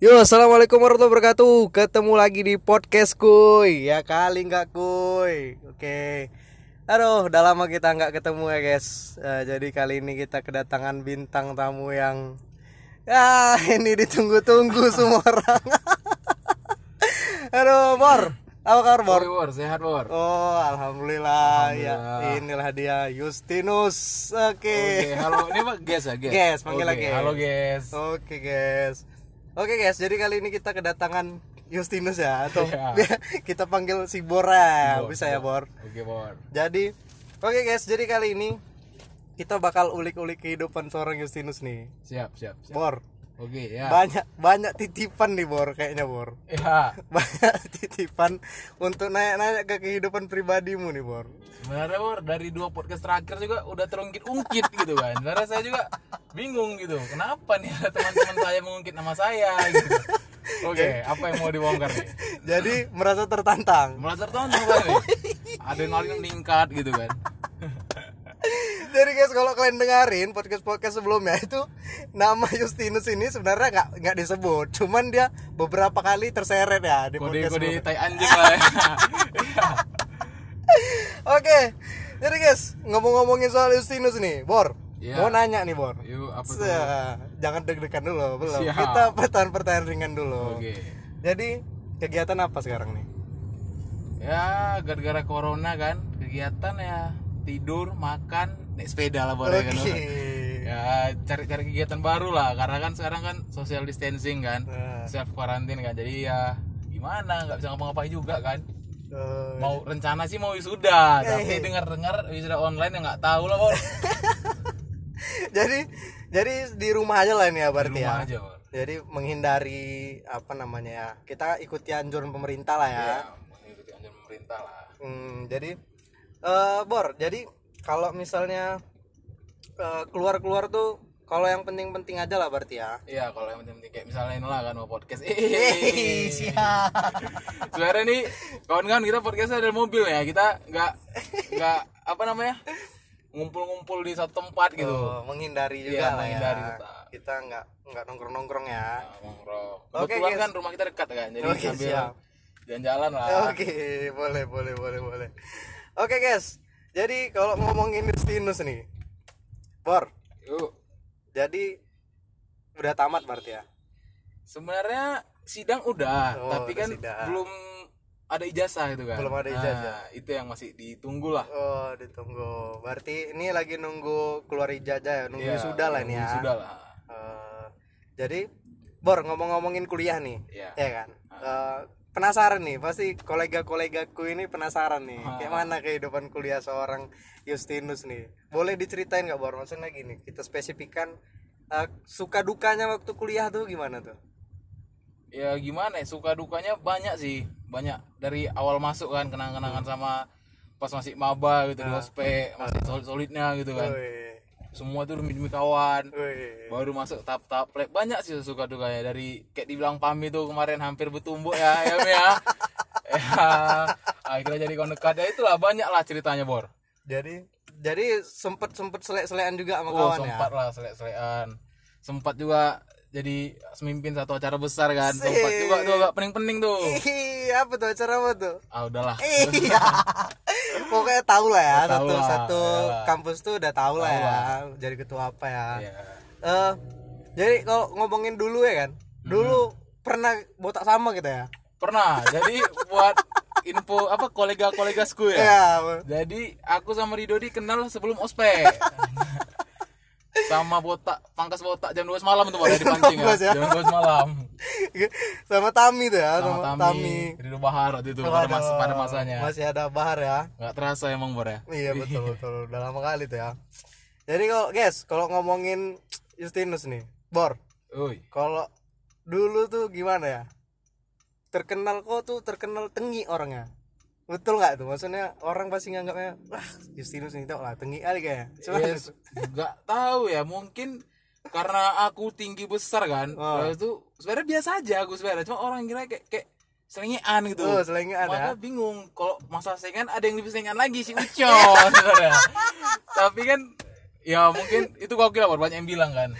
Yo, assalamualaikum warahmatullahi wabarakatuh. Ketemu lagi di podcast kuy. Ya kali nggak kuy. Oke. Aduh, udah lama kita nggak ketemu ya guys. Eh, jadi kali ini kita kedatangan bintang tamu yang ya ini ditunggu-tunggu semua orang. Aduh, Bor. Apa kabar, Bor, sehat Bor. Oh, alhamdulillah. Ya, Alhamdulillah. inilah dia Justinus. Oke. Oke, halo. Ini Pak Ges ya, Ges? Ges, panggil Oke, lagi. Halo, Ges. Oke guys. Oke guys, jadi kali ini kita kedatangan Justinus ya atau Iya. kita panggil si Bora, Bor, bisa ya Bor. Oke, Bor. Jadi oke guys, jadi kali ini kita bakal ulik-ulik kehidupan seorang Justinus nih. Siap, siap, siap. Bor, Oke, ya. banyak banyak titipan nih Bor kayaknya Bor. Ya, Banyak titipan untuk nanya-nanya ke kehidupan pribadimu nih Bor. sebenarnya Bor dari dua podcast terakhir juga udah terungkit-ungkit gitu kan. Sebenarnya saya juga bingung gitu. Kenapa nih ada teman-teman saya mengungkit nama saya gitu. Oke, apa yang mau dibongkar nih? Jadi merasa tertantang. Merasa tertantang apa nih? Adrenalin meningkat gitu kan. Jadi guys kalau kalian dengerin podcast podcast sebelumnya itu nama Justinus ini sebenarnya nggak nggak disebut, cuman dia beberapa kali terseret ya di podcast Kode-kode sebelumnya. tai anjing lah. ya. Oke, jadi guys ngomong-ngomongin soal Justinus nih, Bor, Iya. mau nanya nih Bor. Yuk, apa tuh? Jangan deg-degan dulu, belum. Siap. Kita pertanyaan-pertanyaan ringan dulu. Oke. Jadi kegiatan apa sekarang nih? Ya, gara-gara corona kan, kegiatan ya tidur, makan, naik sepeda lah boleh kan. Oke. Ya, cari-cari kegiatan baru lah karena kan sekarang kan social distancing kan. Nah, Self quarantine kan. Jadi ya gimana nggak bisa ngapa-ngapain juga kan. eh, Mau rencana sih mau wisuda, Eh. tapi dengar-dengar wisuda online ya nggak tahu lah, Bor. jadi jadi di rumah aja lah ini ya Di berarti rumah ya. aja, Bor. Jadi menghindari apa namanya ya? Kita ikuti anjuran pemerintah lah ya. Ya, mengikuti anjuran pemerintah lah. Hmm, jadi eh Bor, jadi kalau misalnya eh, keluar-keluar tuh kalau yang penting-penting aja lah berarti ya. Iya, kalau yang penting kayak misalnya ini lah kan mau podcast. Hehehe, siap. Sebenarnya nih kawan-kawan kita podcastnya ada mobil ya. Kita nggak nggak apa namanya ngumpul-ngumpul di satu tempat gitu. Oh, menghindari juga Iya, lah menghindari ya. tetap. Kita nggak nggak nongkrong-nongkrong ya. Nah, nongkrong. Kebetulan guys. kan rumah kita dekat kan, jadi Oke, sambil jalan-jalan lah. Oke, boleh boleh boleh boleh. Oke, guys. Jadi kalau ngomongin Justinus nih. Bor, Yuk. jadi udah tamat berarti ya. Sebenarnya sidang udah, Oh, tapi kan sidang. belum ada ijazah gitu kan. Belum ada ijazah. Nah, itu yang masih ditunggu lah. Oh, ditunggu. Berarti ini lagi nunggu keluar ijazah ya, nunggu Iya, wisuda lah ini ya. Sudah lah. Eh, jadi Bor ngomong-ngomongin kuliah nih, Iya. ya kan? Eh, penasaran nih, pasti kolega-kolegaku ini penasaran nih, Ah. kayak mana kehidupan kuliah seorang Justinus nih. Boleh diceritain nggak Bor? Maksudnya gini, kita spesifikkan eh, suka dukanya waktu kuliah tuh gimana tuh? ya gimana ya? Suka dukanya banyak sih. Banyak. Dari awal masuk kan kenang-kenangan sama pas masih maba gitu di ospek masih solid solidnya gitu kan. Woi, semua tuh demi demi kawan. Woi. baru masuk tahap tahap plek banyak sih suka dukanya dari kayak dibilang pami tuh kemarin hampir bertumbuk ya ya ya. Ya. Akhirnya jadi kawan dekat. Ya itulah banyak lah ceritanya bor. Jadi jadi sempet sempet selek-selekan juga sama oh kawan ya. sempat lah selek-selekan. Sempat juga jadi semimpin satu acara besar kan sempat juga tuh agak pening-pening tuh Ih, apa tuh acara apa tuh? ah udahlah Iya. Pokoknya tahu lah ya satu lah, satu ya. kampus tuh udah tahu lah ya. Jadi ketua apa ya. Iya. Eh, jadi kalau ngomongin dulu ya kan. Dulu pernah botak sama kita ya. Pernah. Jadi buat info apa kolega-kolega school ya. Iya. Jadi aku sama Ridho kenal sebelum ospek. sama botak pangkas botak jam 12 malam tuh pada dipancing ya. Ya. Jam 12 malam. sama Tami tuh ya, Sama sama, Tami, Tami. Ridho Bahar waktu itu pada, mas, pada masanya. Masih ada Bahar ya. Nggak terasa emang Bor ya. Iya betul betul. Udah lama kali tuh ya. Jadi kalau guys, kalau ngomongin Justinus nih, Bor, kalau dulu tuh gimana ya? Terkenal kok tuh terkenal tengi orangnya. Betul nggak tuh? Maksudnya orang pasti nganggapnya, wah Justinus nih tau lah tengi kali. Cuma Yes, nggak tahu ya mungkin karena aku tinggi besar kan Oh. Lalu itu sebenarnya biasa aja aku sebenarnya cuma orang kira kayak kayak selengean gitu Oh, selengean ya. maka bingung kalau masa selengean ada yang lebih selengean lagi si Ucon sebenarnya tapi kan ya mungkin itu kau kira banyak yang bilang kan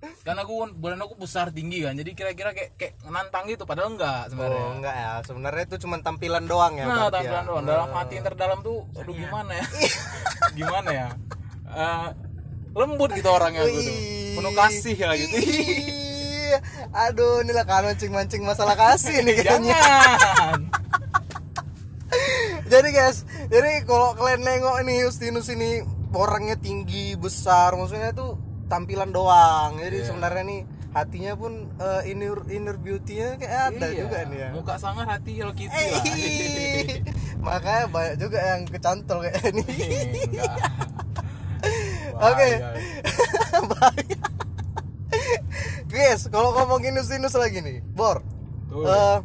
karena aku badan aku besar tinggi kan jadi kira-kira kayak kayak nantang gitu padahal enggak sebenarnya. Oh, enggak ya. Sebenarnya itu cuma tampilan doang ya. nah berarti tampilan ya. doang. Dalam hati yang terdalam tuh aduh gimana ya? Gimana ya? Eh, lembut gitu orangnya tuh. Penuh kasih ya gitu. Aduh, inilah kan mancing-mancing masalah kasih nih kayaknya. jadi guys, jadi kalau kalian nengok ini Justinus ini orangnya tinggi, besar, maksudnya tuh tampilan doang. Jadi Iya. sebenarnya nih hatinya pun eh, inner inner beauty-nya kayak ada Iya, juga nih ya. muka sangar hati Hello Kitty Eh, lah Makanya banyak juga yang kecantol kayak ini. enggak Oke. Guys, kalau ngomongin Justinus lagi nih, Bor. Tuh. eh,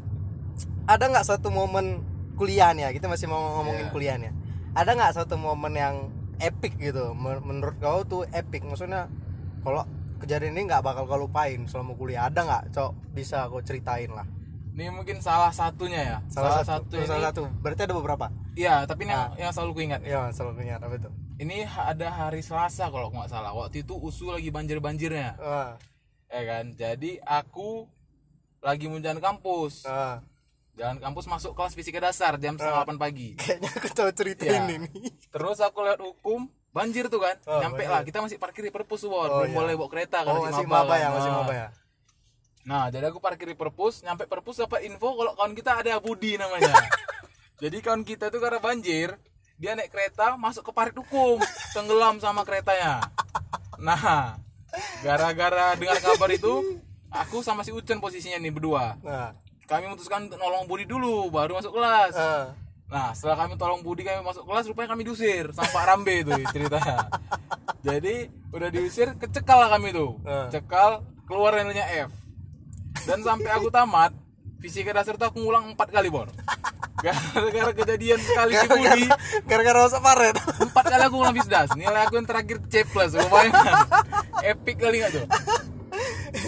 ada nggak satu momen kuliah nih ya? Kita masih mau ngomongin Iya. kuliah nih. ya. Ada nggak satu momen yang epic gitu? Men- Menurut kau tuh epic? Maksudnya kalau kejadian ini nggak bakal kau lupain selama kuliah. Ada nggak, Cok? Bisa kau ceritain lah. ini mungkin salah satunya ya Salah, satu, ini salah satu. Berarti ada beberapa. iya tapi ini yang, Ah. yang selalu ku ingat Iya, selalu ingat apa itu? ini ada hari Selasa kalau nggak salah waktu itu usul lagi banjir banjirnya Ah, ya kan jadi aku lagi mau jalan kampus ah. jalan kampus masuk kelas fisika dasar jam setengah delapan pagi Kayaknya aku tahu cerita Iya. ini terus aku lewat hukum banjir tuh kan Oh, nyampe banjir. lah kita masih parkir di perpus Won. Oh, belum iya. boleh bawa kereta kan Oh, masih maba ya, masih Nah. maba ya. Nah, jadi aku parkir di perpus, nyampe perpus dapat info kalau kawan kita ada Budi namanya. jadi kawan kita tuh karena banjir, dia naik kereta masuk ke parit hukum, tenggelam sama keretanya. Nah, gara-gara dengar kabar itu, aku sama si Ucen posisinya nih berdua. Nah, Kami memutuskan untuk nolong Budi dulu, baru masuk kelas. ah. Nah, setelah kami tolong Budi kami masuk kelas, rupanya kami diusir sama Pak Rambe itu ceritanya. Jadi udah diusir, kecekal lah kami tuh. Ah. Cekal, keluar nilainya F. Dan sampai aku tamat, fisika dasar tuh aku ngulang empat kali bor. Gara-gara kejadian sekali si Budi, gara-gara masuk paret. empat kali aku ngulang fisdas. Nilai aku yang terakhir C plus, lumayan. Epic kali nggak tuh?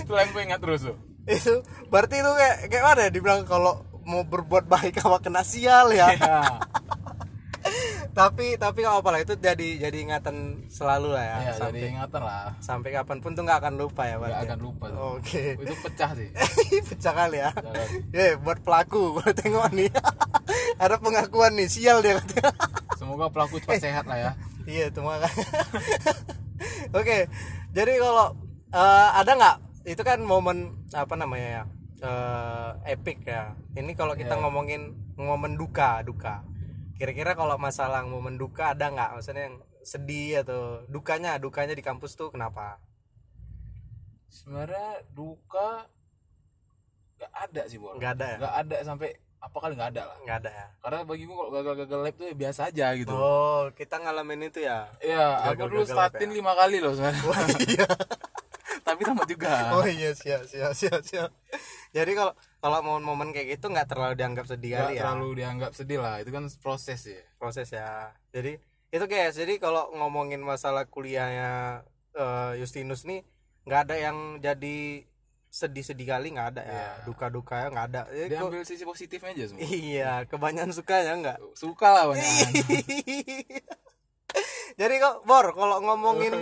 Itu yang gue ingat terus tuh. itu berarti itu kayak kayak mana ya dibilang kalau mau berbuat baik apa kena sial ya. Ya. tapi tapi nggak apa lah itu jadi jadi ingatan selalu lah ya. Ya, sampai jadi ingatan lah. sampai kapan pun tuh nggak akan lupa ya Gak berarti. akan lupa. Oke. Itu pecah sih. Pecah kali ya. Pecah kali. Eh, buat pelaku gue tengok nih. Ada pengakuan nih, sial dia katanya. Semoga pelaku cepat sehat lah ya. Iya, itu makanya. Oke, jadi kalau eh, ada nggak itu kan momen apa namanya ya eh, epic ya. Ini kalau kita Iya. ngomongin momen duka, duka. Kira-kira kalau masalah momen duka ada nggak? Maksudnya yang sedih atau dukanya, dukanya di kampus tuh kenapa? Sebenarnya duka gak ada sih bor. Nggak ada ya? Gak ada sampai apa kali nggak ada lah. Nggak ada ya. Karena bagiku kalau gagal-gagal lab tuh ya biasa aja gitu. Oh, kita ngalamin itu ya. Iya, aku dulu statin ya? lima kali loh sebenarnya. iya. Tapi tamat juga. Oh iya siap siap siap siap. Jadi kalau kalau momen-momen kayak gitu nggak terlalu dianggap sedih Gak kali ya terlalu dianggap sedih lah. Itu kan proses ya. proses ya. Jadi itu guys. Jadi kalau ngomongin masalah kuliahnya eh, Justinus nih nggak ada yang jadi sedih-sedih kali nggak ada ya. Iya. Duka-dukanya nggak ada. Jadi kok- Diambil sisi positifnya aja semua. iya kebanyakan sukanya nggak. Suka lah banyak. Jadi kok Bor kalau ngomongin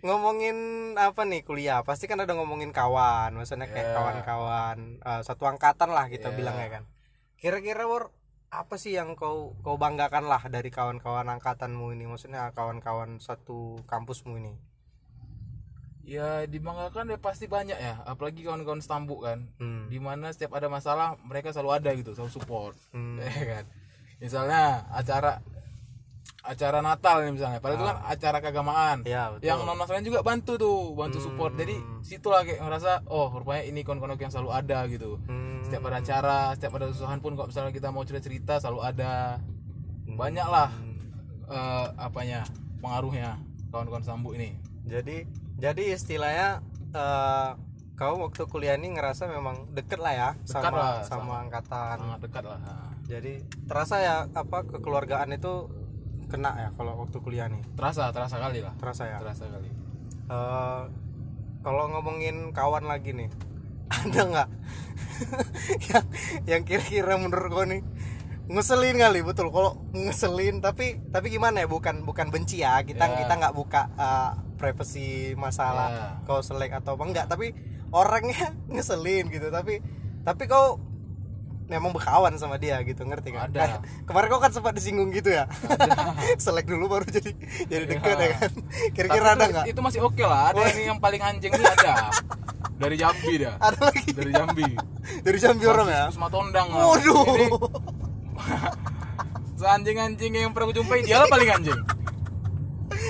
ngomongin apa nih kuliah pasti kan ada ngomongin kawan maksudnya kayak Iya. kawan-kawan eh, satu angkatan lah kita Iya. bilang ya kan kira-kira Bor apa sih yang kau kau banggakan lah dari kawan-kawan angkatanmu ini maksudnya kawan-kawan satu kampusmu ini Ya dibanggakan ya pasti banyak ya. Apalagi kawan-kawan stambuk kan. hmm. Di mana setiap ada masalah mereka selalu ada gitu, selalu support. Hmm. ya kan misalnya acara acara Natal nih misalnya. Padahal itu kan acara keagamaan. Ya betul yang non Nasrani juga bantu tuh bantu support. Jadi situlah kayak ngerasa oh rupanya ini kon yang selalu ada gitu. Hmm. setiap ada acara setiap ada kesusahan pun kalau misalnya kita mau cerita cerita selalu ada. Banyak lah eh, apanya pengaruhnya kawan-kawan sambu ini. Jadi jadi istilahnya eh, kau waktu kuliah ini ngerasa memang deket lah ya sama lah, sama angkatan. Sangat dekat lah jadi terasa ya apa kekeluargaan itu kena ya kalau waktu kuliah nih? Terasa terasa kali lah. Terasa ya? Terasa kali. Eh, kalau ngomongin kawan lagi nih ada nggak? Yang yang kira-kira menurut kau nih ngeselin kali betul. Kalau ngeselin tapi tapi gimana ya? Bukan bukan benci ya. Kita Ya. kita nggak buka eh, privacy masalah Ya. kau selek atau apa. Enggak tapi orangnya ngeselin gitu. Tapi tapi kau memang berkawan sama dia gitu ngerti kan Ada. kemarin kau kan sempat disinggung gitu ya selek dulu baru jadi jadi dekat Ya. kan kira-kira ada nggak Itu masih oke lah. Ada ini yang paling anjing ini ada. Dari Jambi dia. ada lagi Dari Jambi. dari Jambi orang ya Kusma Tondang. waduh seanjing-anjing yang pernah gue jumpai dia lah paling anjing.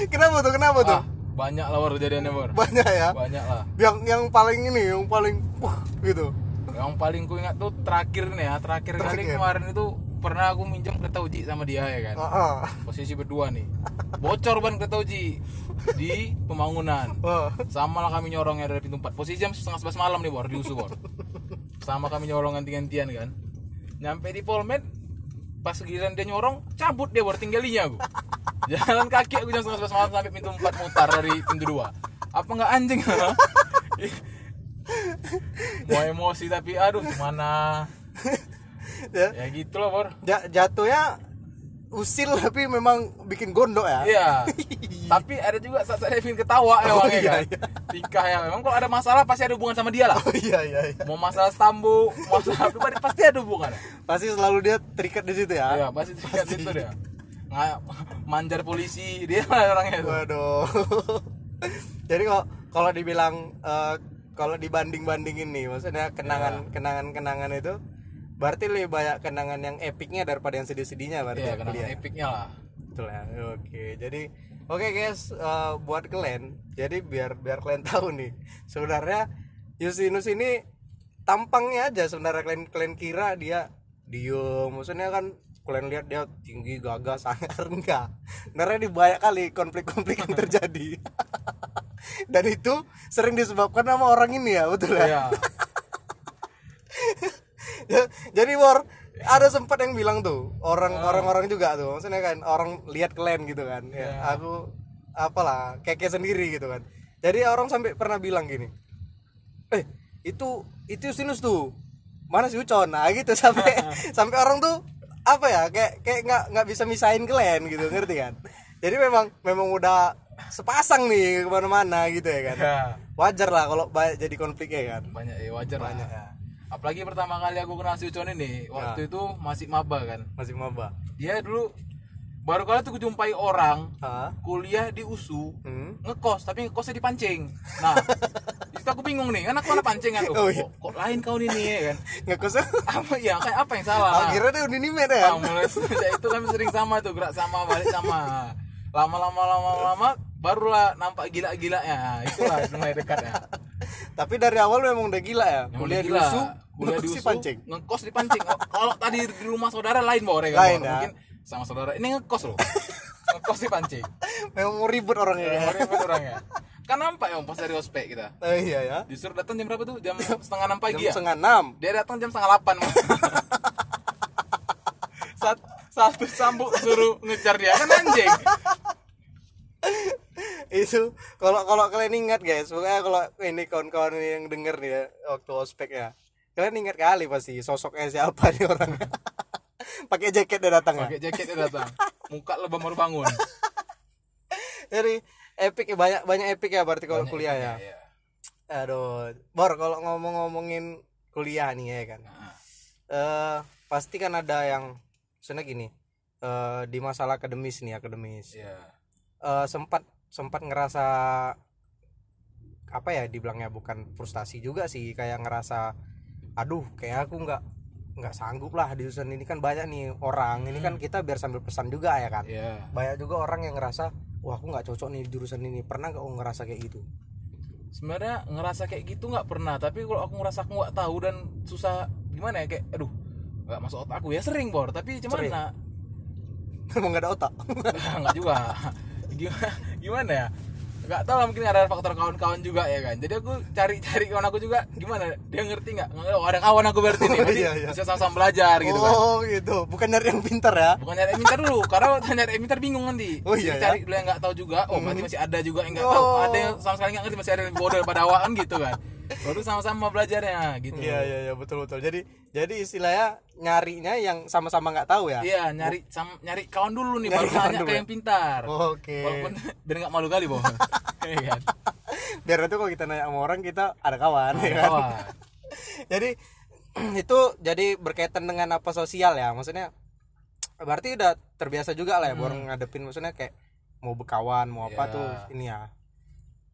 kenapa tuh kenapa tuh Ah, banyak lah war kejadiannya war. banyak ya Banyak lah. yang yang paling ini yang paling wah gitu Yang paling ku ingat tuh terakhir nih ya, terakhir, kali Terakhir. kemarin itu pernah aku minjem kereta uji sama dia ya kan. Heeh. Posisi berdua nih. Bocor ban kereta uji di pembangunan. Wah. Sama lah kami nyorongnya dari pintu 4 Posisi jam setengah sebelas malam nih bor, di USU bor Sama kami nyorong ganti-gantian kan Nyampe di Polmed Pas giliran dia nyorong, cabut dia bor, tinggalinya aku Jalan kaki aku jam setengah sebelas malam sampai pintu 4 mutar dari pintu 2 Apa nggak anjing? Mau emosi tapi aduh gimana? Ya, Ya gitu lah bor. Ja- jatuhnya usil tapi memang bikin gondok ya. Iya. Tapi ada juga saat saya bikin ketawa ya Oh, ya iya, kan? iya. Tika ya Memang kalau ada masalah pasti ada hubungan sama dia lah. Oh iya iya iya. Mau masalah stambu, masalah pribadi pasti ada hubungannya. pasti selalu dia terikat di situ ya? Iya, pasti tingkat itu dia. Nggak manjar polisi dia orangnya itu. waduh. Jadi kalau kalau dibilang eh, kalau dibanding bandingin nih maksudnya kenangan kenangan kenangan itu berarti lebih banyak kenangan yang epicnya daripada yang sedih-sedihnya berarti Iya, ya, kenangan kuliah. epicnya lah. Betul ya. Oke, jadi oke guys, eh, buat kalian, jadi biar biar kalian tahu nih, sebenarnya Yusinus ini tampangnya aja sebenarnya kalian kalian kira dia diem, maksudnya kan kalian lihat dia tinggi gagah sangar enggak sebenarnya di banyak kali konflik-konflik yang terjadi dan itu sering disebabkan sama orang ini ya betul ya? Iya. Ya, jadi Bor ada sempat yang bilang tuh orang orang-orang juga tuh maksudnya kan orang lihat kalian gitu kan. Ya Iya. aku apalah keke sendiri gitu kan. Jadi orang sampai pernah bilang gini eh itu itu sinus tuh mana si Ucon? Nah gitu sampai sampai orang tuh apa ya kayak kayak nggak nggak bisa misahin kalian gitu ngerti kan? Jadi memang memang udah sepasang nih ke mana-mana gitu ya kan Iya. wajar lah kalau banyak jadi konflik ya kan Banyak ya wajar Banyak, lah. ya. Apalagi pertama kali aku kenal si Ucon ini, waktu itu masih maba kan. masih maba Dia dulu baru kali tuh kujumpai orang Hah? kuliah di USU Hmm? ngekos tapi ngekosnya dipancing. Nah, di situ aku bingung nih, kan aku anak pancingan. Oh, Oh, iya. kok, kok lain kau ini ya kan? ngekosnya Apa ya kayak apa yang salah? akhirnya dia udah nimet ya Nah, mulai itu kami sering sama tuh gerak sama balik sama lama-lama lama-lama barulah nampak gila-gilanya itulah mulai dekat ya. Tapi dari awal memang udah gila ya? Yang kuliah udah di gila. USU kuliah di USU pancing? ngekos di pancing. Oh, kalau tadi di rumah saudara lain bawa ya kan Lain, ya. mungkin sama saudara. Ini ngekos loh. Ngekos di pancing. Memang mau ribut orangnya ya. Ribet orangnya. Kan nampak ya pas dari ospek kita. Eh, iya ya. Disuruh datang jam berapa tuh? Jam setengah enam pagi jam ya? setengah enam. Dia datang jam setengah delapan Sat, satu sambuk suruh ngejar dia. Kan anjing. Itu kalau kalau kalian ingat guys pokoknya kalau ini kawan-kawan yang denger nih ya waktu ospek ya kalian ingat kali pasti sosoknya siapa nih orangnya pakai jaket dia datang ya? Pakai jaket dia datang. Muka lebam baru bangun. Jadi epic ya banyak banyak epic ya berarti kalau kuliah ya. itunya, iya. aduh bor kalau ngomong-ngomongin kuliah nih ya kan. Nah, eh pasti kan ada yang misalnya gini eh di masalah akademis nih akademis. Iya. Eh, sempat sempat ngerasa apa ya dibilangnya bukan frustasi juga sih kayak ngerasa aduh kayak aku nggak nggak sanggup lah di jurusan ini. Kan banyak nih orang ini kan kita biar sambil pesan juga ya kan. Iya. banyak juga orang yang ngerasa wah aku nggak cocok nih di jurusan ini. Pernah nggak aku ngerasa kayak gitu? Sebenarnya ngerasa kayak gitu nggak pernah tapi kalau aku ngerasa aku nggak tahu dan susah gimana ya kayak aduh nggak masuk otak aku ya sering bor. Tapi Sering. gimana emang nggak ada otak? Nggak juga. Gimana gimana ya? Nggak tahu lah mungkin ada faktor kawan-kawan juga ya kan. Jadi aku cari-cari kawan aku juga gimana? Dia ngerti nggak? Oh, ada kawan aku berarti nih Oh, iya, iya. bisa sama-sama belajar gitu kan. Oh gitu. Bukan nyari yang pintar ya? Bukan nyari emitter dulu. Karena kalau nyari emitter bingung nanti. Oh, iya, Jadi cari dulu yang nggak tahu juga. Oh berarti masih ada juga yang nggak Oh. tahu ada yang sama sekali nggak ngerti masih ada yang bodoh daripada awak kan gitu kan baru sama-sama belajarnya gitu Iya iya iya betul betul. Jadi jadi istilahnya nyarinya yang sama-sama nggak tahu ya. Iya, nyari sam- nyari kawan dulu nih, Nyari baru nanya dulu ke ya? yang pintar. Oke. Walaupun biar nggak malu kali, Boh. Iya kan? Biar itu kalau kita nanya sama orang kita ada kawan ya kan. Kawan. jadi itu jadi berkaitan dengan apa sosial ya. Maksudnya berarti udah terbiasa juga lah ya orang ngadepin maksudnya kayak mau berkawan mau apa Ya. tuh ini ya.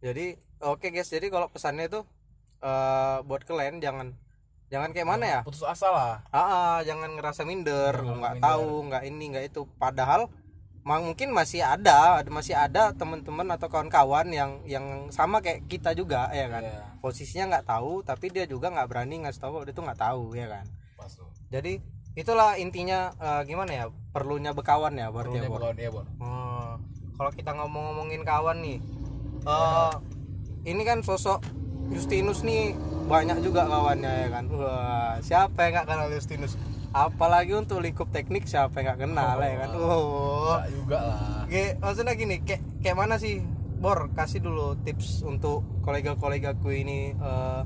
Jadi oke guys, jadi kalau pesannya itu eh buat kalian jangan jangan kayak mana ya? Putus asa lah. Ah, ah, jangan ngerasa minder, nggak tahu, nggak ini, nggak itu. Padahal mungkin masih ada, masih ada teman-teman atau kawan-kawan yang yang sama kayak kita juga, ya kan. Iya. Posisinya nggak tahu, tapi dia juga nggak berani ngasih tahu, dia tuh nggak tahu, ya kan. Pas tuh. Jadi itulah intinya eh, gimana ya, perlunya berkawan ya, berarti ya. Perlunya kalau kita ngomong-ngomongin kawan nih, eh ini kan sosok Justinus nih banyak juga kawannya ya kan. Wah, siapa yang nggak kenal Justinus? Apalagi untuk lingkup teknik siapa yang nggak kenal ya kan. Oh, Enggak juga lah. Oke, maksudnya gini, kayak kayak mana sih? Bor, kasih dulu tips untuk kolega-kolegaku ini eh,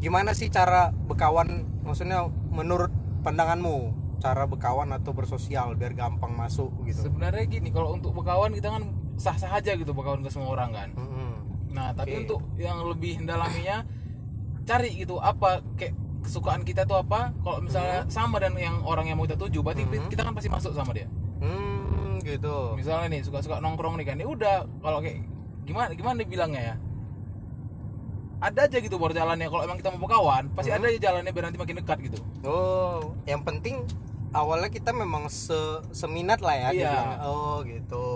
gimana sih cara berkawan maksudnya menurut pandanganmu cara berkawan atau bersosial biar gampang masuk gitu. Sebenarnya gini, kalau untuk berkawan kita kan sah-sah aja gitu berkawan ke semua orang kan. Mm-mm. Nah, tapi Oke. untuk yang lebih mendalaminya cari gitu apa kayak kesukaan kita tuh apa. Kalau misalnya Hmm. sama dan yang orang yang mau kita tuju, berarti kita kan pasti masuk sama dia. Hmm, gitu. Misalnya nih suka-suka nongkrong nih kan, ya udah kalau kayak gimana gimana bilangnya ya? Ada aja gitu bor jalannya kalau emang kita mau berkawan, pasti Hmm. ada aja jalannya biar nanti makin dekat gitu. Oh, yang penting awalnya kita memang se seminat lah ya. Iya. dibilangnya. Oh, gitu.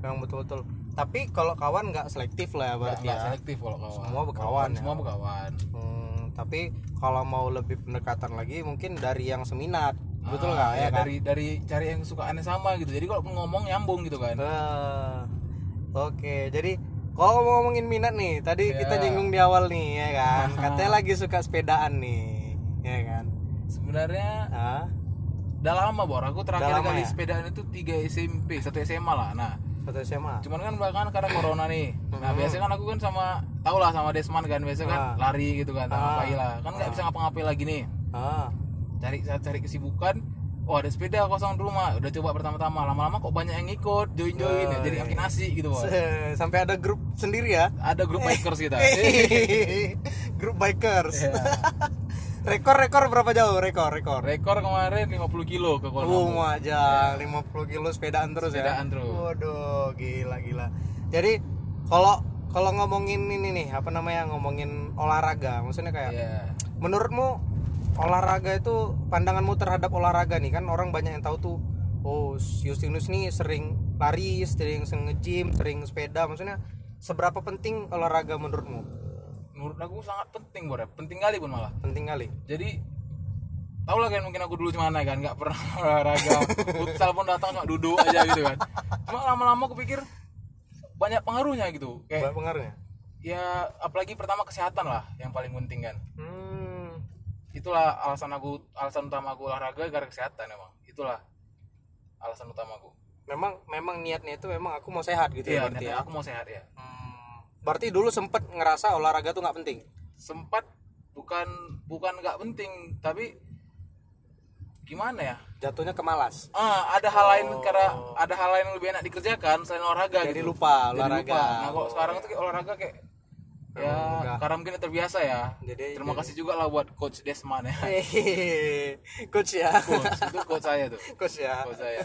Memang betul-betul. Tapi kalau kawan nggak selektif lah ya berarti ya. selektif kalau kawan. Semua berkawan ya. Semua berkawan. Hmm, tapi kalau mau lebih pendekatan lagi mungkin dari yang seminat. Betul Ah, nggak ya, kan? dari dari cari yang sukaannya sama gitu. Jadi kalau ngomong nyambung gitu kan. Eh, Oke, jadi kalau mau ngomongin minat nih, tadi Ya. kita nyinggung di awal nih ya kan. Katanya lagi suka sepedaan nih, ya kan. Sebenarnya Ah, udah lama bor aku terakhir lama kali ya? sepedaan itu 3 SMP satu SMA lah nah satu SMA. cuman kan belakangan karena corona nih nah biasanya kan aku kan sama tau lah sama Desman kan biasa kan Ah. lari gitu kan sama Ah. Lah kan nggak Ah. bisa ngapa-ngapain lagi nih Ah, cari cari kesibukan oh ada sepeda kosong di rumah udah coba pertama-tama lama-lama kok banyak yang ikut join join ya jadi iya. makin asik gitu se- sampai ada grup sendiri ya. ada grup bikers kita grup bikers. Iya. Rekor-rekor berapa jauh? Rekor, rekor. rekor kemarin 50 kilo ke Kuala Oh, Lumpur. aja 50 kilo sepedaan terus ya. Sepedaan terus. Waduh, gila gila. Jadi kalau kalau ngomongin ini nih, apa namanya? ngomongin olahraga, maksudnya kayak Iya. menurutmu olahraga itu pandanganmu terhadap olahraga nih kan orang banyak yang tahu tuh oh Justinus nih sering lari, sering sering nge-gym, sering sepeda, maksudnya seberapa penting olahraga menurutmu? Menurut aku sangat penting bor ya. penting kali pun malah Penting kali. jadi tau lah kan mungkin aku dulu gimana kan nggak pernah olahraga futsal pun datang cuma duduk aja gitu kan cuma lama-lama aku pikir banyak pengaruhnya gitu kayak Banyak pengaruhnya. ya apalagi pertama kesehatan lah yang paling penting kan Hmm. itulah alasan aku alasan utama aku olahraga karena kesehatan emang itulah alasan utamaku Memang memang niatnya itu memang aku mau sehat gitu ya iya berarti niatnya ya. aku mau sehat ya. Berarti dulu sempet ngerasa olahraga tuh nggak penting. sempat bukan bukan nggak penting tapi gimana ya Jatuhnya ke malas. ah ada hal lain karena ada hal lain yang lebih enak dikerjakan selain olahraga Jadi gitu. lupa Jadi olahraga. lupa. nah kok sekarang tuh kayak olahraga kayak ya udah. karena mungkin terbiasa ya Jadi- terima kasih juga lah buat coach Desman ya Hehehe. Coach ya. coach itu coach saya tuh Coach ya. coach saya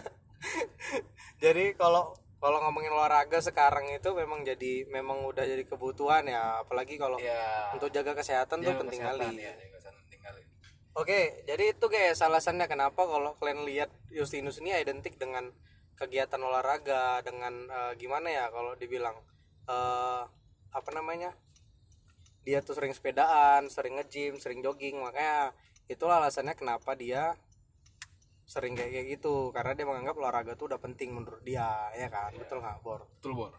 Jadi kalau kalau ngomongin olahraga sekarang itu memang jadi memang udah jadi kebutuhan ya, apalagi kalau ya untuk jaga kesehatan tuh jaga penting kali. ya, jaga Oke, jadi itu guys alasannya kenapa kalau kalian lihat Justinus ini identik dengan kegiatan olahraga, dengan eh, gimana ya kalau dibilang eh, apa namanya? Dia tuh sering sepedaan, sering nge-gym, sering jogging, makanya itulah alasannya kenapa dia sering kayak kayak gitu. Karena dia menganggap olahraga tuh udah penting menurut dia ya kan? Betul nggak bor? Betul bor.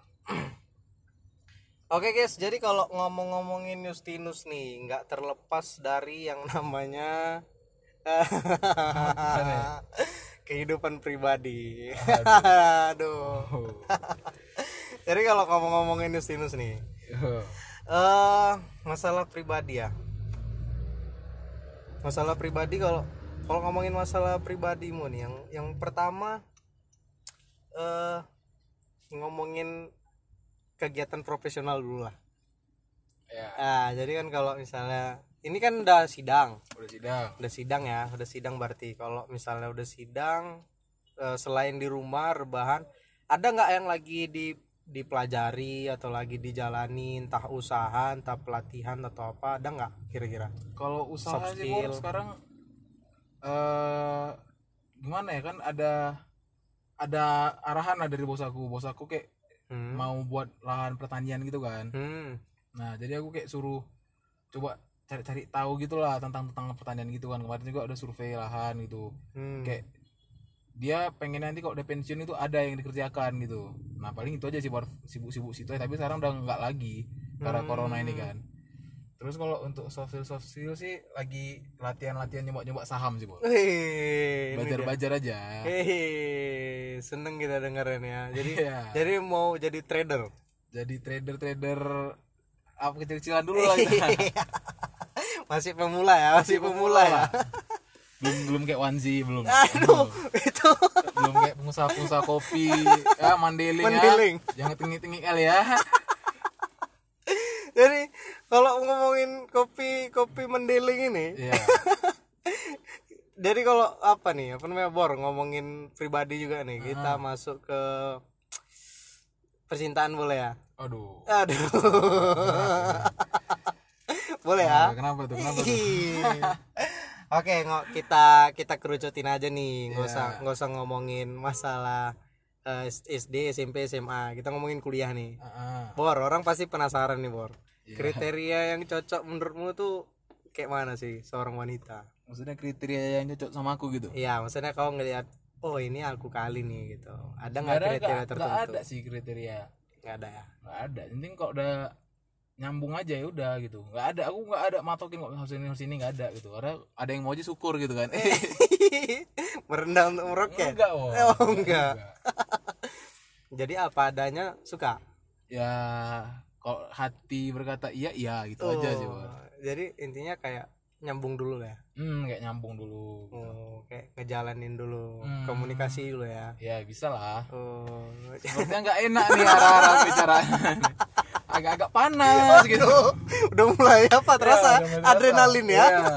Oke guys, jadi kalau ngomong-ngomongin Justinus nih, nggak terlepas dari yang namanya kehidupan pribadi. Aduh. Jadi kalau kamu ngomongin Justinus nih, eh masalah pribadi ya. Masalah pribadi kalau kalau ngomongin masalah pribadimu nih, yang yang pertama eh ngomongin kegiatan profesional dulu lah. ya Ah, jadi kan kalau misalnya ini kan udah sidang, udah sidang udah sidang ya, udah sidang berarti. Kalau misalnya udah sidang eh, selain di rumah rebahan, ada nggak yang lagi di dipelajari atau lagi dijalani entah usaha, entah pelatihan atau apa, ada nggak kira-kira? kalau usaha Soft sih sekarang eh gimana ya kan ada ada arahan lah dari bos aku bos aku kayak Hmm. mau buat lahan pertanian gitu kan Hmm. nah jadi aku kayak suruh coba cari-cari tahu gitulah tentang tentang pertanian gitu kan kemarin juga ada survei lahan gitu Hmm. kayak dia pengen nanti kalau udah pensiun itu ada yang dikerjakan gitu nah paling itu aja sih buat sibuk-sibuk situ ya tapi sekarang udah nggak lagi karena Hmm. corona ini kan terus kalau untuk soft skill soft skill sih lagi latihan-latihan nyoba-nyoba saham sih bu dia. belajar-belajar aja Hehehe, seneng kita dengerin ya. Jadi Iya. jadi mau jadi trader. jadi trader-trader apa kecil-kecilan dulu lah kita. masih pemula ya, masih pemula ya. belum belum kayak Wanzi belum Aduh, itu belum kayak pengusaha-pengusaha kopi ya mandeling, Mandeling. ya jangan tinggi-tinggi kali ya jadi kalau ngomongin kopi kopi mendeling ini, Iya. jadi kalau apa nih, apa namanya bor ngomongin pribadi juga nih, kita masuk ke percintaan boleh ya? aduh Aduh, boleh ya? kenapa tuh kenapa tuh. Oke, nggak kita kita kerucutin aja nih, nggak usah nggak usah ngomongin masalah eh, SD, SMP, SMA. Kita ngomongin kuliah nih. Ah, ah. Bor, orang pasti penasaran nih, Bor. Kriteria yang cocok menurutmu tuh kayak mana sih seorang wanita? maksudnya kriteria yang cocok sama aku gitu Iya, maksudnya kau ngelihat, oh ini aku kali nih gitu. Ada nggak kriteria nggak- tertentu? nggak ada sih kriteria Nggak ada ya. nggak ada penting kok udah nyambung aja ya udah gitu nggak ada aku nggak ada matokin kok harus ini harus ini nggak ada gitu karena ada yang mau aja syukur gitu kan Merendah untuk meroket. enggak oh Oh, enggak. Jadi apa adanya suka. ya kalau hati berkata iya iya gitu aja sih. Oh, Jadi intinya kayak nyambung dulu lah ya. hmm kayak nyambung dulu Oh, kayak ngejalanin dulu, Hmm. komunikasi dulu ya. ya bisa lah Oh, sepertinya nggak enak nih arah-arah bicara agak-agak panas gitu Aduh, udah mulai apa terasa Ya, mulai terasa. adrenalin ya. Iya.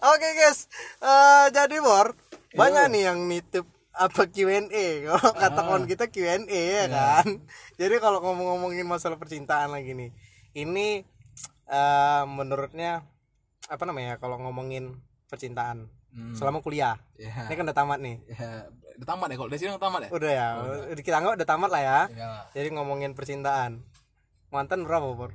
Oke guys, Eh, jadi Bor banyak nih yang nitip apa Q&A kalau kata kawan kita Q&A ya kan. Jadi kalau ngomong-ngomongin masalah percintaan lagi nih, ini eh, menurutnya apa namanya kalau ngomongin percintaan Hmm. selama kuliah. ya Ini kan udah tamat nih. ya udah tamat ya kalau dari sini udah tamat ya Udah ya, udah kita anggap udah tamat lah ya. ya Jadi ngomongin percintaan. Mantan berapa, Bor?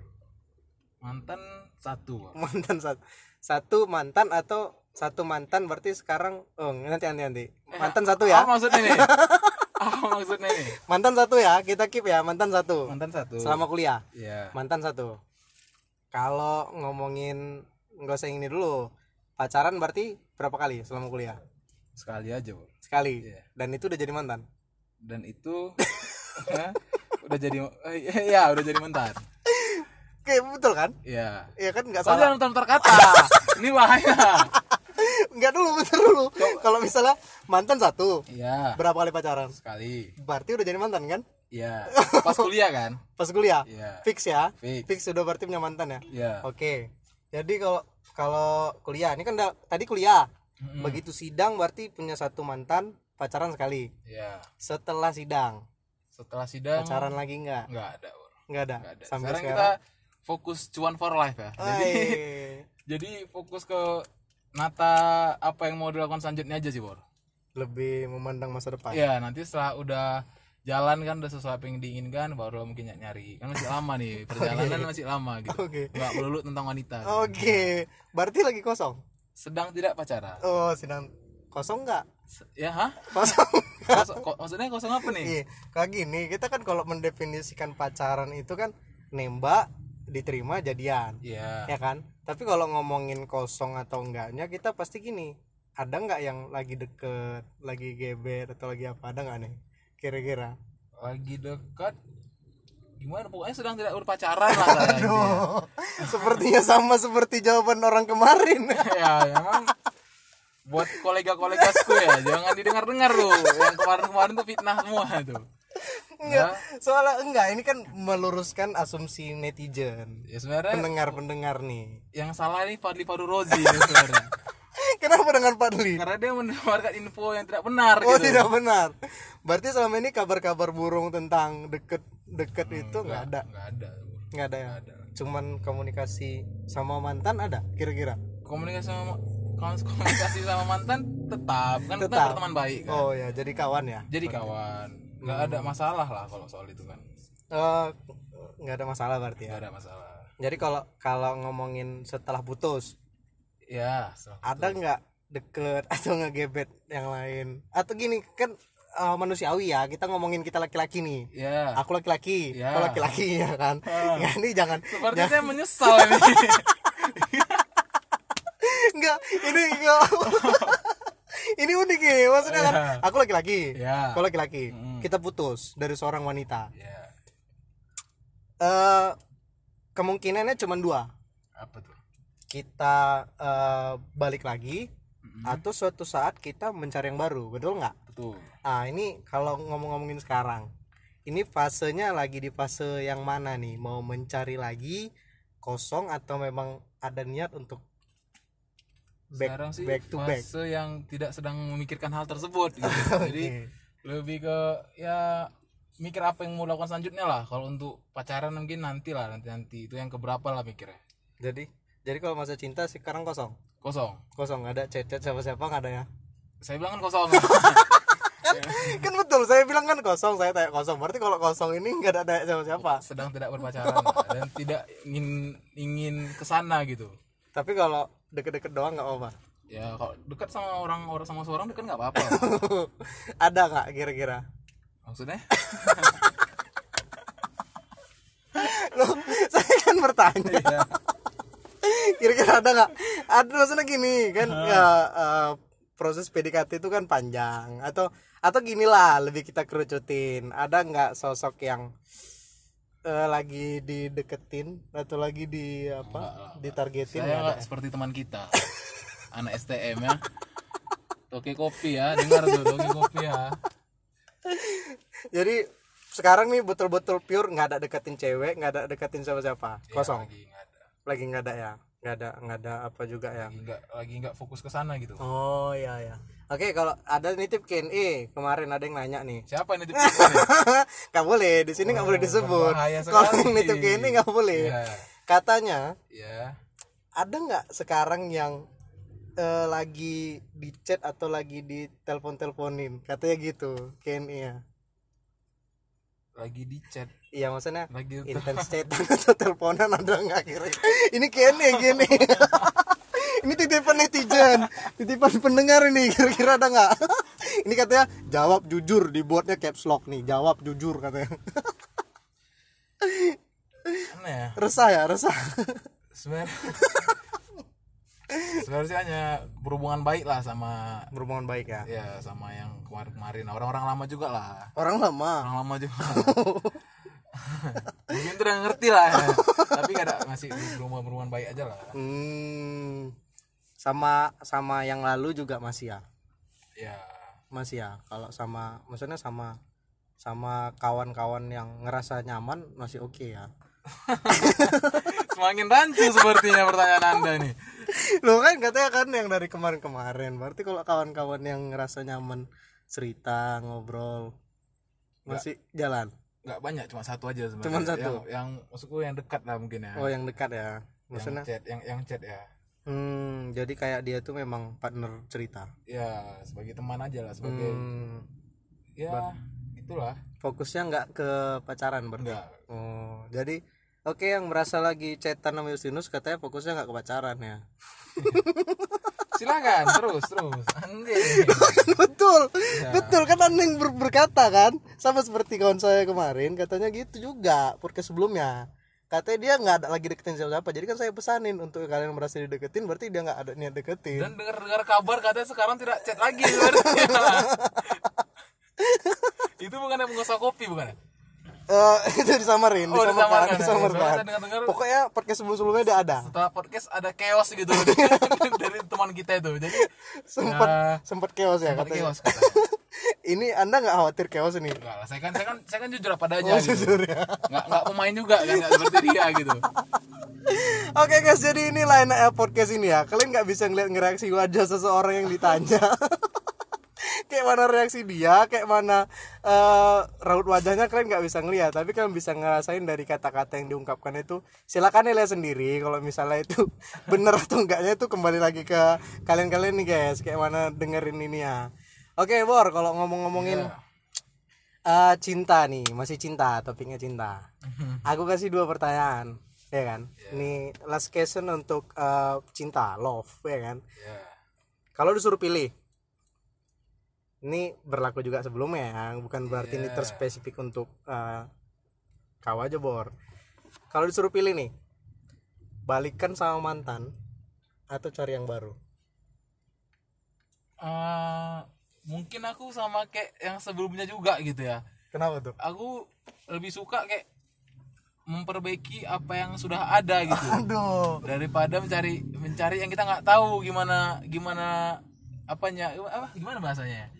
mantan satu mantan satu satu mantan atau satu mantan berarti sekarang oh nanti nanti nanti. Mantan satu ya? apa maksudnya nih apa maksudnya nih mantan satu ya? Kita keep ya mantan satu. Mantan satu. Selama kuliah? Ya mantan satu. Kalau ngomongin nggak usah ini dulu. Pacaran berarti berapa kali selama kuliah? Sekali aja Bor. sekali? Iya. dan itu udah jadi mantan? Dan itu ya, udah jadi eh, ya udah jadi mantan. Oke betul kan? Ya Iya kan? Nggak Soalnya salah. jangan muter kata. Ini bahaya nggak dulu betul dulu. Kalau misalnya mantan satu iya. berapa kali pacaran? Sekali. Berarti udah jadi mantan kan? Iya. Pas kuliah kan? Pas kuliah? Iya. Fix ya? Fix. Fix sudah berarti punya mantan ya? Iya. Oke. Jadi kalau kalau kuliah ini kan tadi kuliah. Mm-mm. Begitu sidang berarti punya satu mantan pacaran sekali. iya. Setelah sidang. Setelah sidang pacaran lagi enggak? nggak ada. Enggak ada. nggak ada. Sampai sekarang, sekarang. kita fokus cuan for life ya. Jadi jadi fokus ke nata apa yang mau dilakukan selanjutnya aja sih Bor lebih memandang masa depan. Iya nanti setelah udah jalan kan udah sesuatu yang diinginkan baru mungkin nyari kan masih lama nih perjalanan masih lama gitu Oke. nggak melulu tentang wanita Oke. Berarti lagi kosong. sedang tidak pacaran Oh, sidang kosong enggak? Se- ya hah Kosong. Kosong- ko- maksudnya kosong apa nih Iya, kayak gini, kita kan kalau mendefinisikan pacaran itu kan nembak, diterima, jadian. Iya ya kan tapi kalau ngomongin kosong atau enggaknya kita pasti gini ada nggak yang lagi deket lagi gebet atau lagi apa ada nggak nih kira-kira lagi dekat gimana pokoknya sedang tidak berpacaran lah. Oh, sepertinya sama seperti jawaban orang kemarin. ya emang buat kolega-kolegasku ya jangan didengar-dengar tuh yang kemarin-kemarin tuh fitnah semua tuh enggak, soalnya enggak ini kan meluruskan asumsi netizen. ya sebenarnya Pendengar-pendengar nih. yang salah ini Fadli Fadul Rozi ya sebenarnya Kenapa dengan Padli? karena dia menawarkan info yang tidak benar Oh gitu tidak benar. Berarti selama ini kabar-kabar burung tentang deket-deket itu nggak ada, nggak ada nggak ada ya. Cuman komunikasi sama mantan ada kira-kira. komunikasi sama komunikasi sama mantan tetap kan kita Tetap. berteman baik kan Oh ya, jadi kawan ya. jadi kawan nggak ada masalah lah kalau soal itu kan Eh, nggak ada masalah berarti ya. nggak ada masalah Jadi kalau kalau ngomongin setelah putus, ya setelah- ada nggak deket atau ngegebet yang lain? Atau gini kan eh, manusiawi ya, kita ngomongin kita laki-laki nih. ya Aku laki-laki, Ya. kau laki-laki ya kan. Ya, ini jangan seperti saya menyesal ini enggak. Ini enggak. Ini unik ya maksudnya kan? Ya. aku laki-laki. Kau laki-laki. Mm. kita putus dari seorang wanita. Ya eh kemungkinannya cuma dua. Apa tuh? Kita eh, balik lagi atau suatu saat kita mencari yang baru betul nggak? Betul. Ah ini kalau ngomong-ngomongin sekarang ini fasenya lagi di fase yang mana nih? Mau mencari lagi kosong atau memang ada niat untuk back sekarang sih back to back. fase yang tidak sedang memikirkan hal tersebut gitu. jadi Oke. lebih ke ya mikir apa yang mau lakukan selanjutnya lah. Kalau untuk pacaran mungkin nanti lah nanti nanti itu yang keberapa lah mikirnya. Jadi jadi kalau masa cinta sekarang kosong? Kosong. Kosong. Nggak ada chat chat siapa siapa nggak ada ya? Saya bilang kan kosong. Kan betul. Saya bilang kan kosong. Saya tanya kosong. Berarti kalau kosong ini nggak ada tanya siapa siapa sedang tidak berpacaran. Lah. dan tidak ingin ingin ke sana gitu. Tapi kalau deket-deket doang nggak apa ya kalau dekat sama orang orang sama seorang dekat nggak apa-apa. Ada nggak kira-kira? Maksudnya? Loh, saya kan bertanya. Iya. kira-kira ada nggak? Ada maksudnya gini kan ya eh, proses PDKT itu kan panjang. Atau atau gini lah lebih kita kerucutin. Ada nggak sosok yang eh, lagi dideketin atau lagi di apa ditargetin saya ada? seperti teman kita. Anak STM ya. Toke kopi ya dengar tuh toke kopi ya. Jadi sekarang nih betul-betul pure nggak ada deketin cewek nggak ada deketin siapa-siapa. Ya, kosong? lagi nggak ada. Lagi nggak ada ya? Nggak ada nggak ada apa juga ya? Nggak lagi nggak fokus ke sana gitu. Oh ya ya oke kalau ada nitip Q&A kemarin ada yang nanya nih. Siapa ini tipe ini? nggak boleh di sini nggak boleh disebut. kalau yang nitip Q&A nggak boleh. Ya katanya ya ada nggak sekarang yang eh, lagi di chat atau lagi di telepon teleponin katanya gitu Q&A ya lagi di chat iya maksudnya lagi intens chatan atau teleponan ada nggak kira ini kene gini ini titipan netizen. Titipan pendengar ini kira-kira ada nggak? Ini katanya jawab jujur dibuatnya caps lock nih. Jawab jujur katanya. Ya. Resah ya resah. Sebenarnya sebenarnya sih hanya berhubungan baik lah sama berhubungan baik ya. Ya sama yang kemarin-kemarin orang-orang lama juga lah. Orang lama? Orang lama juga. Mungkin tuh udah ngerti lah ya. tapi gak ada masih berhubungan berhubungan baik aja lah. Hmm, sama sama yang lalu juga masih ya ya masih ya kalau sama maksudnya sama sama kawan-kawan yang ngerasa nyaman masih oke ya. Semakin rancu sepertinya pertanyaan anda nih lo kan katanya kan yang dari kemarin-kemarin. Berarti kalau kawan-kawan yang ngerasa nyaman cerita ngobrol masih jalan? Nggak banyak cuma satu aja sebenarnya. Cuman satu? yang, yang maksudku yang dekat lah mungkin ya. Oh yang dekat ya. Yang maksudnya? chat yang yang chat ya hmm, jadi kayak dia tuh memang partner cerita. Ya sebagai teman aja lah sebagai hmm, ya itulah. Fokusnya nggak ke pacaran berarti? Enggak oh jadi oke yang merasa lagi chatan sama Justinus katanya fokusnya nggak ke pacaran ya? Silakan terus terus. Anjing betul Ya. betul kan anda yang ber- berkata kan? Sama seperti kawan saya kemarin katanya gitu juga podcast sebelumnya katanya dia nggak ada lagi deketin siapa-siapa jadi kan saya pesanin untuk kalian yang merasa dideketin berarti dia nggak ada niat deketin dan dengar dengar kabar katanya sekarang tidak chat lagi berarti itu bukan yang pengusaha kopi bukan ya Eh, itu disamarin, Oh, disamarkan, disamarkan ya. disamarkan. Soalnya saya dengar-dengar- Pokoknya podcast sebelum-sebelumnya udah ada. setelah podcast ada chaos gitu dari teman kita itu jadi Sempat ya, sempat chaos ya sempat katanya. chaos katanya. Ini Anda nggak khawatir chaos ini? Enggak lah, saya kan saya kan saya kan jujur apa adanya Oh, gitu. jujur ya. Nggak nggak pemain juga kan nggak seperti dia gitu. Oke guys, jadi ini up podcast ini ya. Kalian nggak bisa ngeliat ngereaksi wajah seseorang yang ditanya. kayak mana reaksi dia, kayak mana eh, raut wajahnya kalian nggak bisa ngeliat. Tapi kalian bisa ngerasain dari kata-kata yang diungkapkan itu. Silakan lihat sendiri. Kalau misalnya itu bener atau enggaknya itu kembali lagi ke kalian-kalian nih guys. Kayak mana dengerin ini ya. Oke Bor, kalau ngomong-ngomongin eh, cinta nih, masih cinta, topiknya cinta. Aku kasih dua pertanyaan, ya kan? Ini last question untuk eh, cinta, love, ya kan? Ya. Kalau disuruh pilih, ini berlaku juga sebelumnya, ya, bukan berarti ini Iya. terspesifik untuk eh, kau aja bor. Kalau disuruh pilih nih, balikan sama mantan atau cari yang baru? Eh, mungkin aku sama kayak yang sebelumnya juga gitu ya. Kenapa tuh? Aku lebih suka kayak memperbaiki apa yang sudah ada gitu Aduh, daripada mencari mencari yang kita nggak tahu gimana gimana apanya apa gimana bahasanya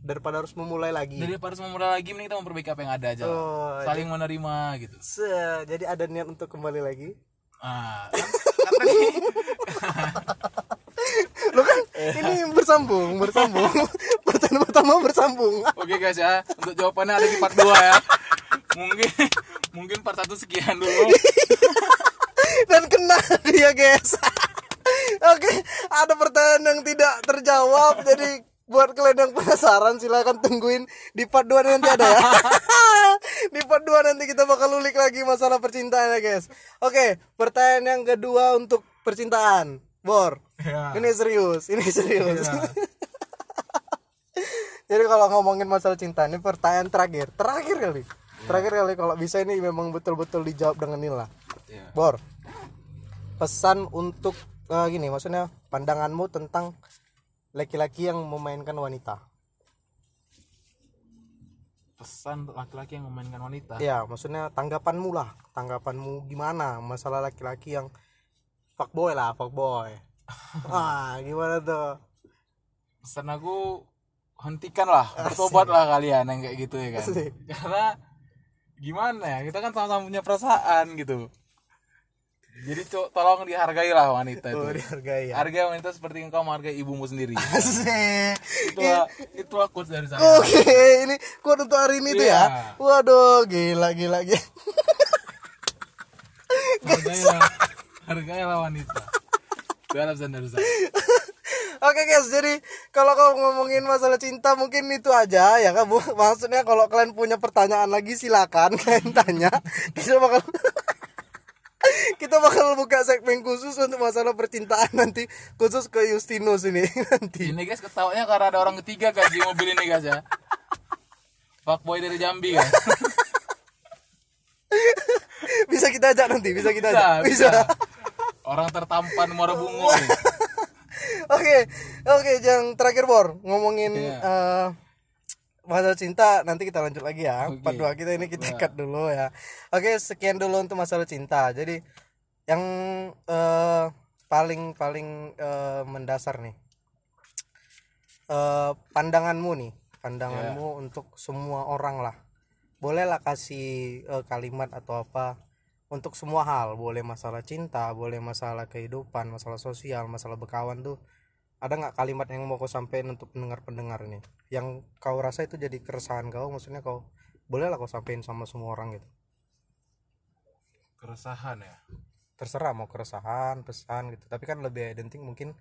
daripada harus memulai lagi. daripada semua mulai lagi mending kita memperbaiki apa yang ada aja. Oh, saling menerima gitu Se- jadi ada niat untuk kembali lagi? ah kan, kan tadi Lo kan ini bersambung, bersambung. Pertanyaan pertama bersambung. oke guys ya untuk jawabannya ada di part 2 ya mungkin mungkin part satu sekian dulu Dan kena dia, guys. Oke, ada pertanyaan yang tidak terjawab. Jadi buat kalian yang penasaran silahkan tungguin di part 2 nanti ada ya. di part 2 nanti kita bakal ulik lagi masalah percintaan ya, guys. Oke, pertanyaan yang kedua untuk percintaan. Bor. Ya. Ini serius, ini serius. Iya. Jadi kalau ngomongin masalah cinta ini pertanyaan terakhir, terakhir kali, terakhir kali kalau bisa ini memang betul-betul dijawab dengan ini lah. Ya. Bor, pesan untuk eh, gini, maksudnya pandanganmu tentang laki-laki yang memainkan wanita. pesan untuk laki-laki yang memainkan wanita Ya, maksudnya tanggapanmu lah, tanggapanmu gimana masalah laki-laki yang fuckboy lah, fuckboy. ah, gimana tuh? pesan aku hentikan lah bertobat lah kalian yang kayak gitu ya kan Asik. karena gimana ya kita kan sama-sama punya perasaan gitu jadi co- tolong dihargai lah wanita itu dihargai ya. hargai wanita seperti engkau menghargai ibumu sendiri Asik. itulah itulah quotes dari saya Oke, ini quote untuk hari ini tuh ya. Iya. Waduh, gila gila gila. hargailah hargailah wanita itu dari saya Oke guys, jadi kalau kau ngomongin masalah cinta mungkin itu aja ya kan Bu. Maksudnya kalau kalian punya pertanyaan lagi silakan kalian tanya. Kita bakal kita bakal buka segmen khusus untuk masalah percintaan nanti khusus ke Justinus ini nanti. ini guys ketawanya karena ada orang ketiga guys di mobil ini guys ya fuckboy dari Jambi guys Bisa kita ajak nanti, bisa kita bisa, ajak. bisa. orang tertampan muara bungo. Oke, oke, yang terakhir Bor, ngomongin Iya. eh, masalah cinta nanti kita lanjut lagi ya. Oke. Part 2 kita ini kita cut dulu ya. Oke, sekian dulu untuk masalah cinta. Jadi yang eh, paling paling eh, mendasar nih. Eh, pandanganmu nih, pandanganmu Iya. untuk semua orang lah. Bolehlah kasih eh, kalimat atau apa untuk semua hal boleh masalah cinta boleh masalah kehidupan masalah sosial masalah berkawan tuh ada nggak kalimat yang mau kau sampaikan untuk pendengar pendengar ini? Yang kau rasa itu jadi keresahan kau maksudnya kau bolehlah kau sampaikan sama semua orang gitu. Keresahan ya? Terserah mau keresahan pesan gitu. Tapi kan lebih identik mungkin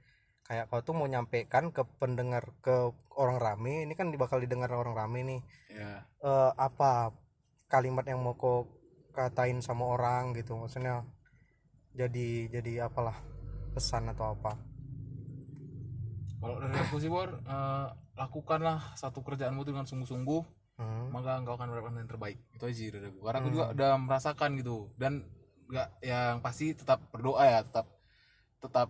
kayak kau tuh mau nyampaikan ke pendengar ke orang rame ini kan bakal didengar orang rame nih. Ya eh, apa kalimat yang mau kau katain sama orang gitu? Maksudnya jadi jadi apalah pesan atau apa kalau dari aku sih Bor eh, lakukanlah satu kerjaanmu dengan sungguh-sungguh. Hmm. maka engkau akan mendapatkan yang terbaik. Itu aja dari aku. Karena aku juga udah merasakan gitu. Dan nggak yang pasti tetap berdoa ya tetap tetap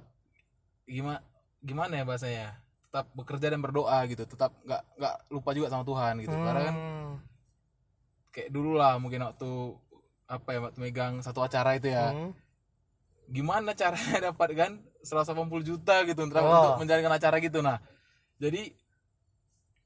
gimana gimana ya bahasanya? Tetap bekerja dan berdoa gitu. Tetap nggak nggak lupa juga sama Tuhan gitu. Karena kan Hmm. kayak dulu lah mungkin waktu apa ya waktu megang satu acara itu ya. Hmm. Gimana caranya dapat kan 180 juta gitu untuk, Oh. untuk menjalankan acara gitu nah jadi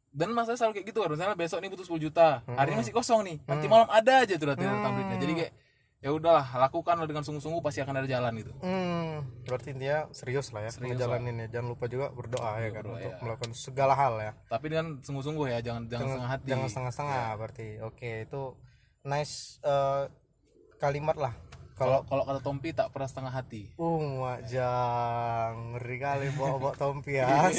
dan masa selalu kayak gitu kan misalnya besok nih butuh 10 juta hari ini masih kosong nih nanti malam ada aja tuh latihan Hmm. duitnya jadi kayak ya udahlah lakukanlah dengan sungguh-sungguh pasti akan ada jalan gitu Hmm, berarti intinya serius lah ya Serius ngejalanin ya. Jangan lupa juga berdoa ya kan Berdoa, untuk ya. melakukan segala hal ya. tapi dengan sungguh-sungguh ya jangan jangan setengah hati Jangan setengah-setengah berarti. Oke, itu nice eh, kalimat lah. Kalau kalau kata Tompi tak pernah setengah hati Uh, Jang, ngeri kali bawa-bawa tompi ya.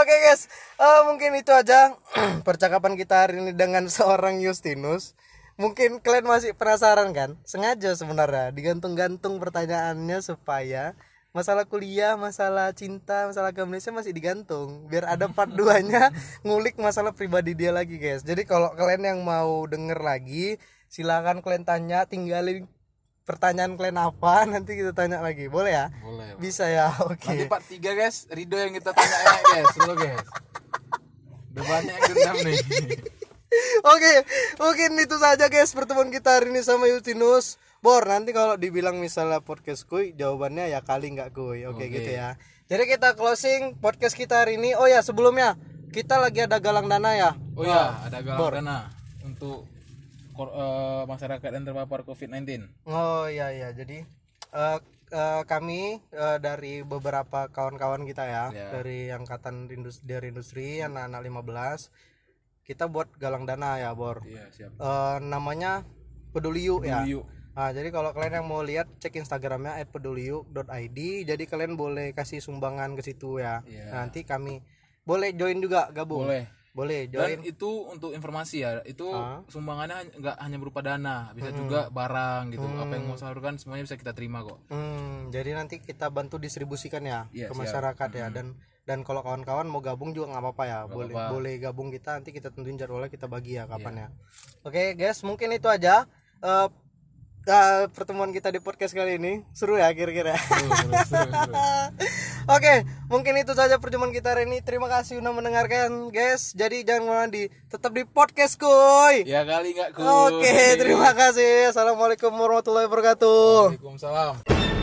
Oke guys, Eh, mungkin itu aja percakapan kita hari ini dengan seorang Justinus. Mungkin kalian masih penasaran kan? Sengaja sebenarnya digantung-gantung pertanyaannya supaya masalah kuliah, masalah cinta, masalah komunisnya masih digantung. Biar ada part 2-nya ngulik masalah pribadi dia lagi guys. Jadi kalau kalian yang mau denger lagi, silakan kalian tanya, tinggalin pertanyaan kalian apa nanti kita tanya lagi. Boleh ya? Boleh bisa ya? Oke. Nanti part 3 guys. Rido yang kita tanya ya guys. Dulu guys. Udah banyak yang dendam nih. Oke. Mungkin itu saja guys pertemuan kita hari ini sama Justinus Bor nanti kalau dibilang misalnya podcast kuy jawabannya ya kali nggak kuy. Oke Oke. gitu ya. Jadi kita closing podcast kita hari ini. Oh ya sebelumnya kita lagi ada galang dana ya? Oh ya ada galang dana untuk kor- eh, masyarakat yang terpapar COVID-19 Oh iya iya jadi eh, eh, kami eh, dari beberapa kawan-kawan kita ya Ya. dari angkatan industri dari industri anak-anak 15 kita buat galang dana ya Bor. iya siap Eh, namanya Peduli Yuk ya. yuk Nah, jadi kalau kalian yang mau lihat cek Instagramnya @peduliyuk.id. Jadi kalian boleh kasih sumbangan ke situ ya. Iya. Nanti kami boleh join juga gabung. boleh Boleh dan join. itu untuk informasi ya itu Ah. sumbangannya nggak hanya berupa dana bisa juga barang gitu apa yang mau salurkan semuanya bisa kita terima kok Hmm, jadi nanti kita bantu distribusikan ya Iya, ke siap. masyarakat ya dan dan kalau kawan-kawan mau gabung juga nggak apa-apa ya boleh apa-apa. boleh gabung kita nanti kita tentuin jadwalnya kita bagi ya kapan Iya. ya oke guys mungkin itu aja Eh, eh, pertemuan kita di podcast kali ini seru ya kira-kira seru, seru, seru, seru. Oke, mungkin itu saja perjumpaan kita hari ini. Terima kasih sudah mendengarkan, guys. Jadi jangan di tetap di podcast, kuy. ya kali nggak ku Oke, terima kasih. Assalamualaikum warahmatullahi wabarakatuh. Waalaikumsalam